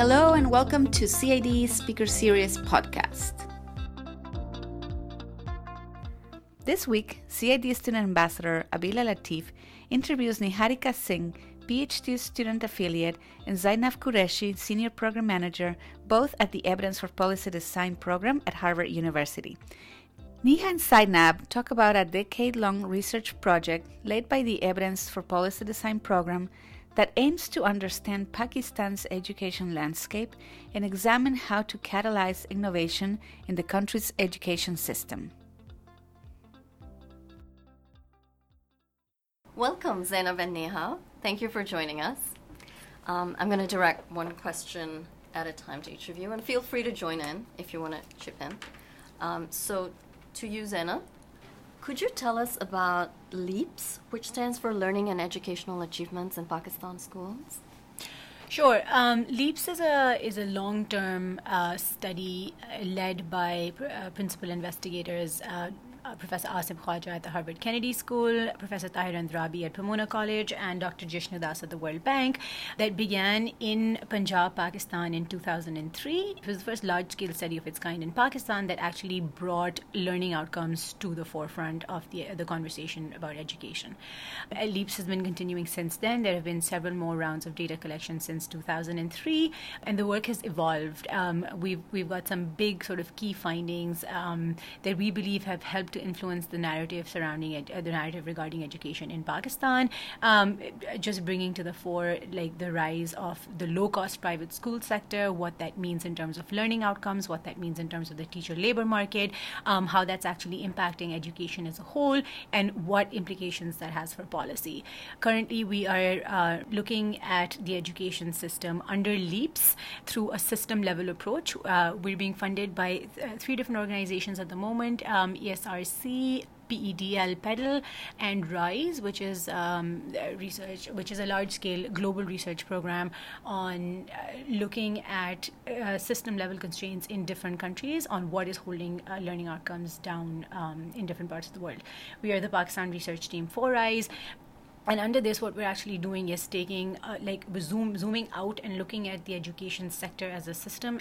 Hello, and welcome to CID Speaker Series podcast. This week, CID student ambassador Abila Latif interviews Niharika Singh, PhD student affiliate, and Zainab Qureshi, senior program manager, both at the Evidence for Policy Design program at Harvard University. Niha and Zainab talk about a decade long research project led by the Evidence for Policy Design program that aims to understand Pakistan's education landscape and examine how to catalyze innovation in the country's education system. Welcome, Zainab and Neha. Thank you for joining us. Um, I'm going to direct one question at a time to each of you, and feel free to join in if you want to chip in. Um, so, to you, Zainab, could you tell us about LEAPS, which stands for Learning and Educational Achievements in Pakistan Schools? Sure. Um, LEAPS is a is a long term uh, study led by uh, principal investigators uh, uh, Professor Asim Khwaja at the Harvard Kennedy School, Professor Tahir Andrabi at Pomona College, and Dr. Jishnu Das at the World Bank that began in Punjab, Pakistan in 2003. It was the first large scale study of its kind in Pakistan that actually brought learning outcomes to the forefront of the, the conversation about education. Uh, LEAPS has been continuing since then. There have been several more rounds of data collection since 2003, and the work has evolved. Um, we've, we've got some big sort of key findings um, that we believe have helped to influence the narrative surrounding it, uh, the narrative regarding education in Pakistan. Um, just bringing to the fore like the rise of the low-cost private school sector, what that means in terms of learning outcomes, what that means in terms of the teacher labor market, um, how that's actually impacting education as a whole, and what implications that has for policy. Currently, we are uh, looking at the education system under LEAPS through a system-level approach. Uh, we're being funded by uh, three different organizations at the moment: um, ESR IRC, PEDL Pedal, and RISE, which is um, research, which is a large-scale global research program on uh, looking at uh, system-level constraints in different countries on what is holding uh, learning outcomes down um, in different parts of the world. We are the Pakistan research team for RISE and under this what we're actually doing is taking uh, like zoom zooming out and looking at the education sector as a system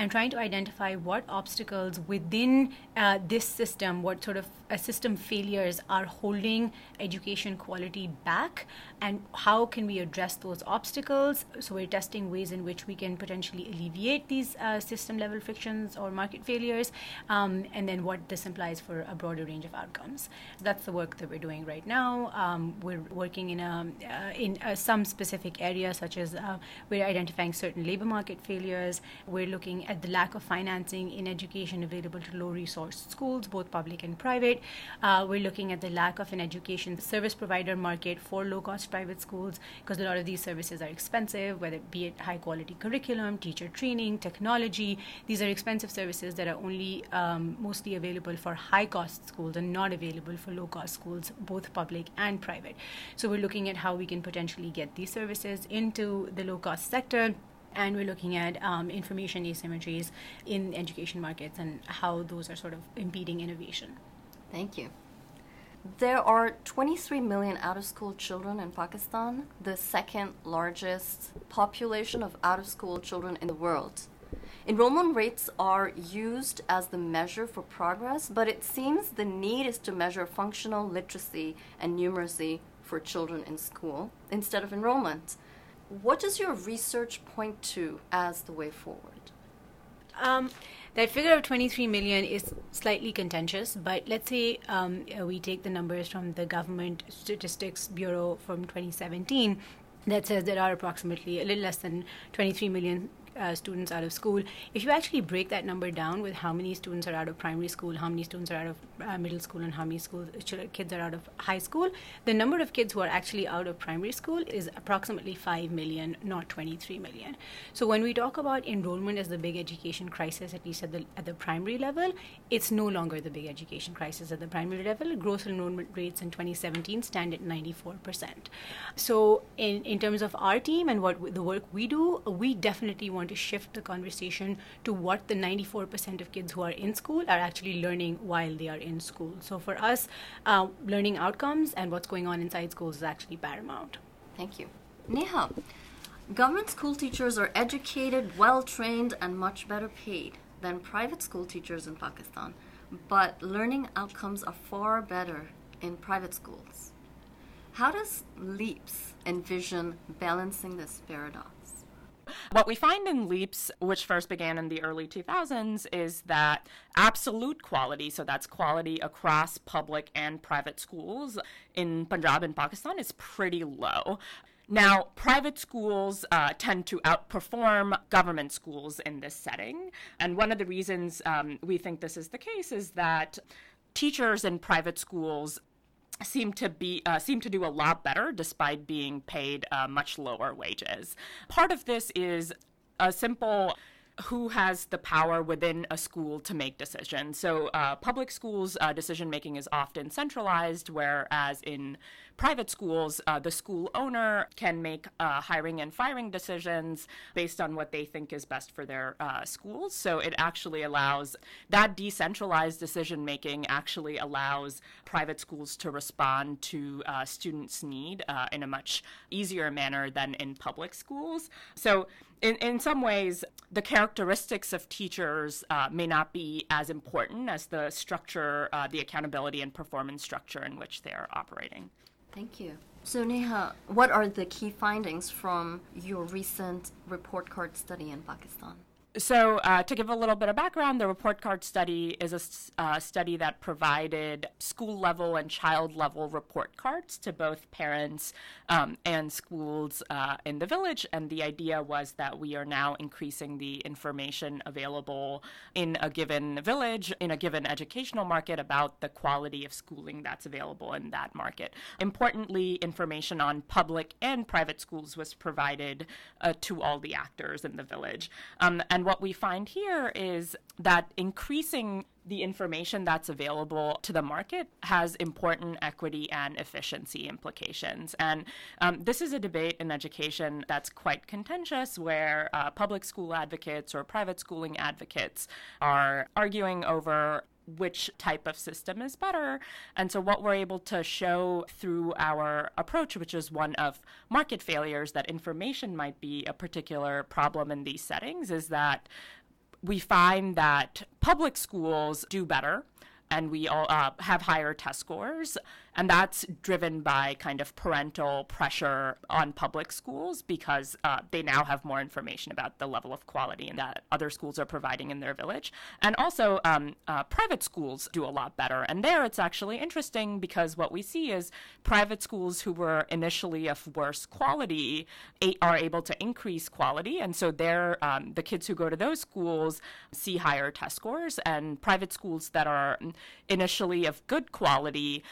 and trying to identify what obstacles within uh, this system what sort of uh, system failures are holding education quality back and how can we address those obstacles? So we're testing ways in which we can potentially alleviate these uh, system level frictions or market failures um, and then what this implies for a broader range of outcomes. That's the work that we're doing right now. Um, we're working in a uh, in uh, some specific areas, such as uh, we're identifying certain labor market failures. We're looking at the lack of financing in education available to low-resource schools, both public and private. Uh, we're looking at the lack of an education service provider market for low-cost private schools because a lot of these services are expensive, whether it be it high-quality curriculum, teacher training, technology. These are expensive services that are only um, mostly available for high-cost schools and not available for low-cost schools, both public and private. So we're looking at how we can potentially get these services into the low cost sector. And we're looking at um, information asymmetries in education markets and how those are sort of impeding innovation. Thank you. There are 23 million out of school children in Pakistan, the second largest population of out of school children in the world. Enrollment rates are used as the measure for progress, but it seems the need is to measure functional literacy and numeracy for children in school instead of enrollment. What does your research point to as the way forward? Um, that figure of 23 million is slightly contentious, but let's say um, we take the numbers from the Government Statistics Bureau from 2017 that says there are approximately a little less than 23 million uh, students out of school, if you actually break that number down with how many students are out of primary school, how many students are out of uh, middle school, and how many school, kids are out of high school, the number of kids who are actually out of primary school is approximately 5 million, not 23 million. So when we talk about enrollment as the big education crisis, at least at the, at the primary level, it's no longer the big education crisis at the primary level. Gross enrollment rates in 2017 stand at 94%. So in, in terms of our team and what the work we do, we definitely want to shift the conversation to what the 94% of kids who are in school are actually learning while they are in school. So for us, uh, learning outcomes and what's going on inside schools is actually paramount. Thank you. Neha, Government school teachers are educated, well trained, and much better paid than private school teachers in Pakistan, but learning outcomes are far better in private schools. How does LEAPS envision balancing this paradox? What we find in LEAPS, which first began in the early 2000s, is that absolute quality, so that's quality across public and private schools in Punjab and Pakistan, is pretty low. Now, private schools uh, tend to outperform government schools in this setting. And one of the reasons um, we think this is the case is that teachers in private schools seem to be uh, seem to do a lot better despite being paid uh, much lower wages. Part of this is a simple who has the power within a school to make decisions. So, uh, public schools' uh, decision making is often centralized, whereas in private schools, uh, the school owner can make uh, hiring and firing decisions based on what they think is best for their uh, schools. So it actually allows that decentralized decision making actually allows private schools to respond to uh, students' need uh, in a much easier manner than in public schools. So in, in some ways, the characteristics of teachers uh, may not be as important as the structure, uh, the accountability and performance structure in which they're operating. Thank you. So, Neha, what are the key findings from your recent report card study in Pakistan? So, uh, to give a little bit of background, the report card study is a uh, study that provided school level and child level report cards to both parents um, and schools uh, in the village. And the idea was that we are now increasing the information available in a given village, in a given educational market, about the quality of schooling that's available in that market. Importantly, information on public and private schools was provided uh, to all the actors in the village. Um, and and what we find here is that increasing the information that's available to the market has important equity and efficiency implications. And um, this is a debate in education that's quite contentious, where uh, public school advocates or private schooling advocates are arguing over which type of system is better. And so, what we're able to show through our approach, which is one of market failures, that information might be a particular problem in these settings, is that we find that public schools do better and we all uh, have higher test scores and that's driven by kind of parental pressure on public schools because uh, they now have more information about the level of quality that other schools are providing in their village. And also, um, uh, private schools do a lot better. And there it's actually interesting because what we see is private schools who were initially of worse quality are able to increase quality. And so they're, um, the kids who go to those schools see higher test scores, and private schools that are initially of good quality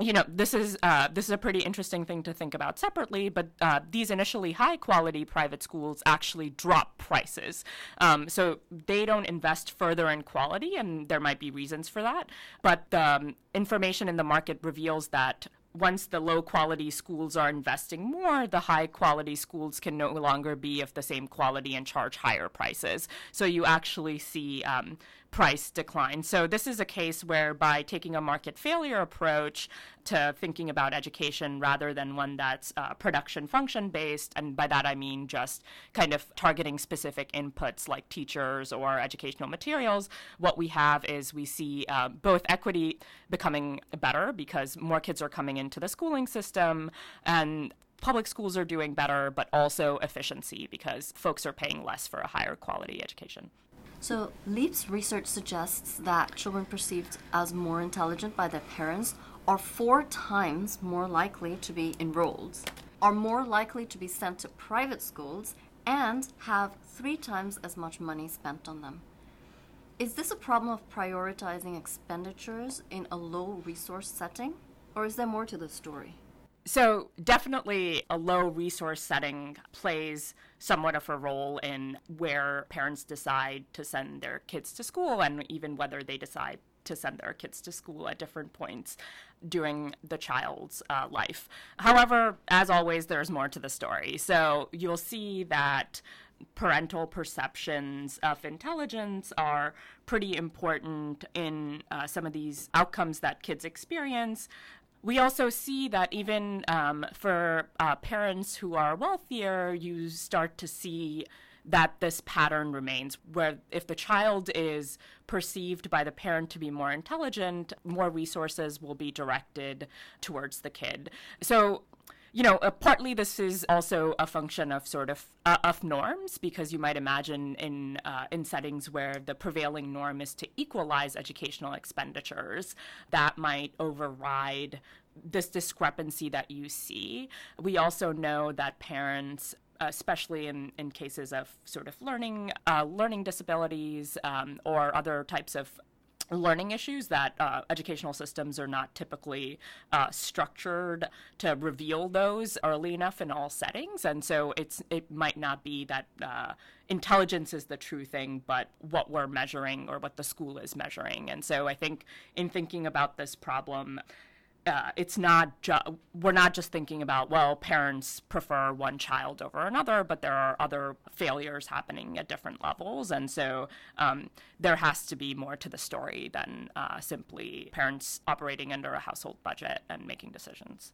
you know, this is uh, this is a pretty interesting thing to think about separately. But uh, these initially high quality private schools actually drop prices, um, so they don't invest further in quality, and there might be reasons for that. But um, information in the market reveals that once the low quality schools are investing more, the high quality schools can no longer be of the same quality and charge higher prices. So you actually see um, price decline. So this is a case where by taking a market failure approach to thinking about education rather than one that's uh, production function based, and by that I mean just kind of targeting specific inputs like teachers or educational materials, what we have is we see uh, both equity becoming better because more kids are coming into the schooling system and public schools are doing better, but also efficiency because folks are paying less for a higher quality education. So, LEAP's research suggests that children perceived as more intelligent by their parents are four times more likely to be enrolled, are more likely to be sent to private schools, and have three times as much money spent on them. Is this a problem of prioritizing expenditures in a low resource setting, or is there more to the story? So, definitely a low resource setting plays somewhat of a role in where parents decide to send their kids to school and even whether they decide to send their kids to school at different points during the child's uh, life. However, as always, there's more to the story. So, you'll see that parental perceptions of intelligence are pretty important in uh, some of these outcomes that kids experience we also see that even um, for uh, parents who are wealthier, you start to see that this pattern remains where if the child is perceived by the parent to be more intelligent, more resources will be directed towards the kid. So you know, uh, partly this is also a function of sort of uh, of norms because you might imagine in uh, in settings where the prevailing norm is to equalize educational expenditures, that might override this discrepancy that you see. We also know that parents especially in, in cases of sort of learning uh, learning disabilities um, or other types of learning issues that uh, educational systems are not typically uh, structured to reveal those early enough in all settings. And so it's it might not be that uh, intelligence is the true thing but what we're measuring or what the school is measuring. And so i think in thinking about this problem uh, it's not ju- we're not just thinking about well parents prefer one child over another but there are other failures happening at different levels. And so um, there has to be more to the story than uh, simply parents operating under a household budget and making decisions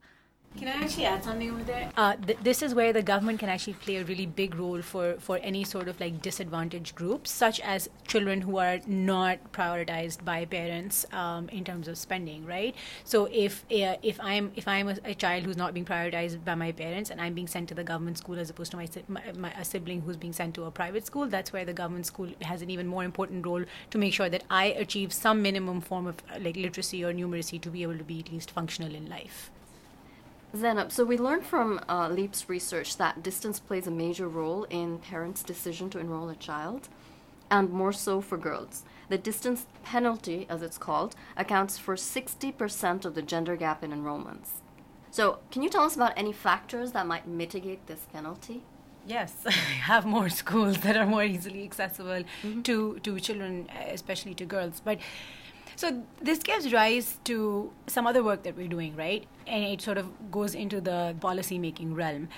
can I actually add something over there? Uh, th- this is where the government can actually play a really big role for, for any sort of like disadvantaged groups, such as children who are not prioritized by parents um, in terms of spending, right? So if uh, if I'm if I'm a, a, child who's not being prioritized by my parents and I'm being sent to the government school as opposed to my, my, my a sibling who's being sent to a private school, that's where the government school has an even more important role to make sure that I achieve some minimum form of like literacy or numeracy to be able to be at least functional in life. Zainab, so we learned from uh, LEAP's research that distance plays a major role in parents' decision to enroll a child, and more so for girls. The distance penalty, as it's called, accounts for 60% of the gender gap in enrollments. So, can you tell us about any factors that might mitigate this penalty? Yes, have more schools that are more easily accessible mm-hmm. to, to children, especially to girls. But so this gives rise to some other work that we're doing, right? And it sort of goes into the policy making realm.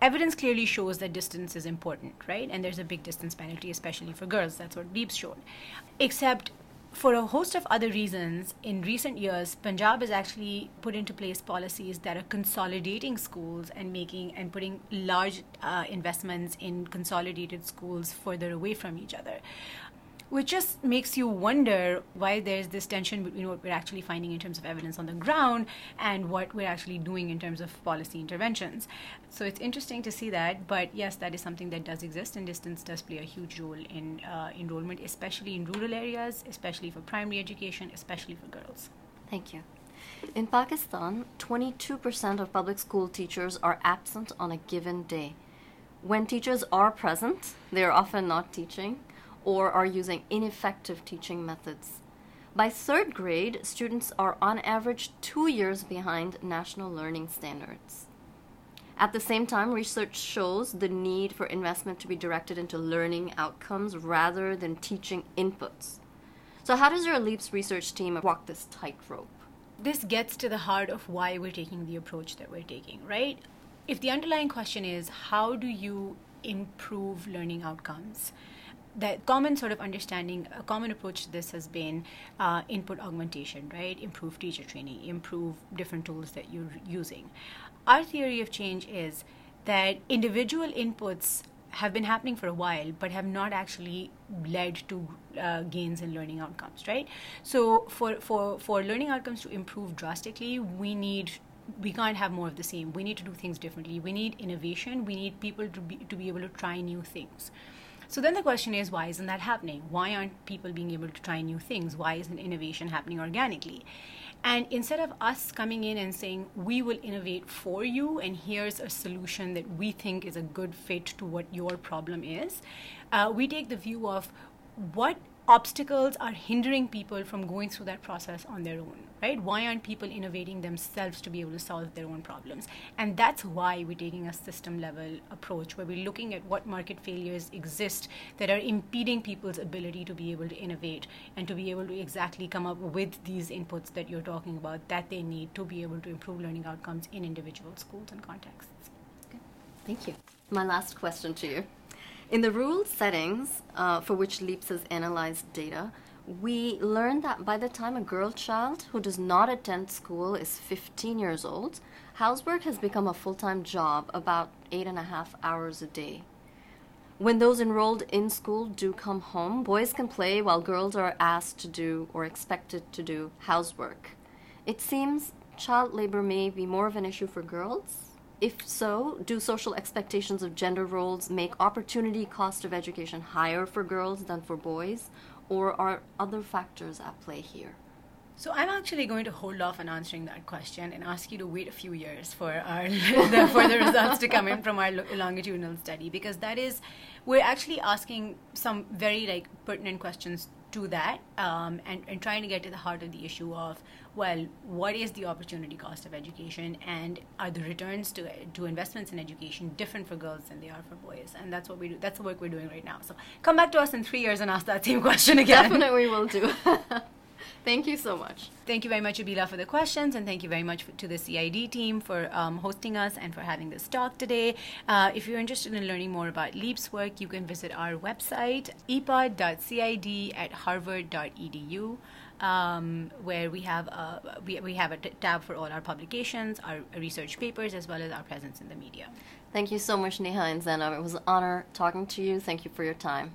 Evidence clearly shows that distance is important, right? And there's a big distance penalty, especially for girls. That's what LEAP's showed. Except for a host of other reasons, in recent years, Punjab has actually put into place policies that are consolidating schools and making and putting large uh, investments in consolidated schools further away from each other which just makes you wonder why there's this tension between what we're actually finding in terms of evidence on the ground and what we're actually doing in terms of policy interventions. So it's interesting to see that, but yes, that is something that does exist, and distance does play a huge role in uh, enrollment, especially in rural areas, especially for primary education, especially for girls. Thank you. In Pakistan, 22% of public school teachers are absent on a given day. When teachers are present, they are often not teaching or are using ineffective teaching methods. By third grade, students are on average two years behind national learning standards. At the same time, research shows the need for investment to be directed into learning outcomes rather than teaching inputs. So, how does your LEAPS research team walk this tightrope? This gets to the heart of why we're taking the approach that we're taking, right? If the underlying question is how do you improve learning outcomes? The common sort of understanding, a common approach to this has been uh, input augmentation, right? Improve teacher training, improve different tools that you're using. Our theory of change is that individual inputs have been happening for a while, but have not actually led to uh, gains in learning outcomes, right? So for, for, for learning outcomes to improve drastically, we need we can't have more of the same. We need to do things differently. We need innovation. We need people to be to be able to try new things. So then the question is, why isn't that happening? Why aren't people being able to try new things? Why isn't innovation happening organically? And instead of us coming in and saying, we will innovate for you, and here's a solution that we think is a good fit to what your problem is, uh, we take the view of what obstacles are hindering people from going through that process on their own right? Why aren't people innovating themselves to be able to solve their own problems? And that's why we're taking a system level approach where we're looking at what market failures exist that are impeding people's ability to be able to innovate and to be able to exactly come up with these inputs that you're talking about that they need to be able to improve learning outcomes in individual schools and contexts. Okay. thank you. My last question to you in the rural settings uh, for which LEAPS has analyzed data, we learned that by the time a girl child who does not attend school is 15 years old, housework has become a full time job, about eight and a half hours a day. When those enrolled in school do come home, boys can play while girls are asked to do or expected to do housework. It seems child labor may be more of an issue for girls. If so, do social expectations of gender roles make opportunity cost of education higher for girls than for boys? Or are other factors at play here? So I'm actually going to hold off on answering that question and ask you to wait a few years for our the, for the results to come in from our longitudinal study because that is we're actually asking some very like pertinent questions to that um, and, and trying to get to the heart of the issue of well what is the opportunity cost of education and are the returns to to investments in education different for girls than they are for boys? And that's what we do that's the work we're doing right now. So come back to us in three years and ask that same question again. Definitely we will do Thank you so much. Thank you very much, Abila, for the questions, and thank you very much to the CID team for um, hosting us and for having this talk today. Uh, if you're interested in learning more about LEAP's work, you can visit our website, epod.cid at harvard.edu. Um, where we have a, we, we have a t- tab for all our publications, our research papers, as well as our presence in the media. Thank you so much, Neha and Zainab. It was an honor talking to you. Thank you for your time.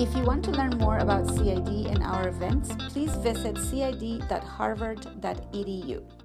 If you want to learn more about CID and our events, please visit cid.harvard.edu.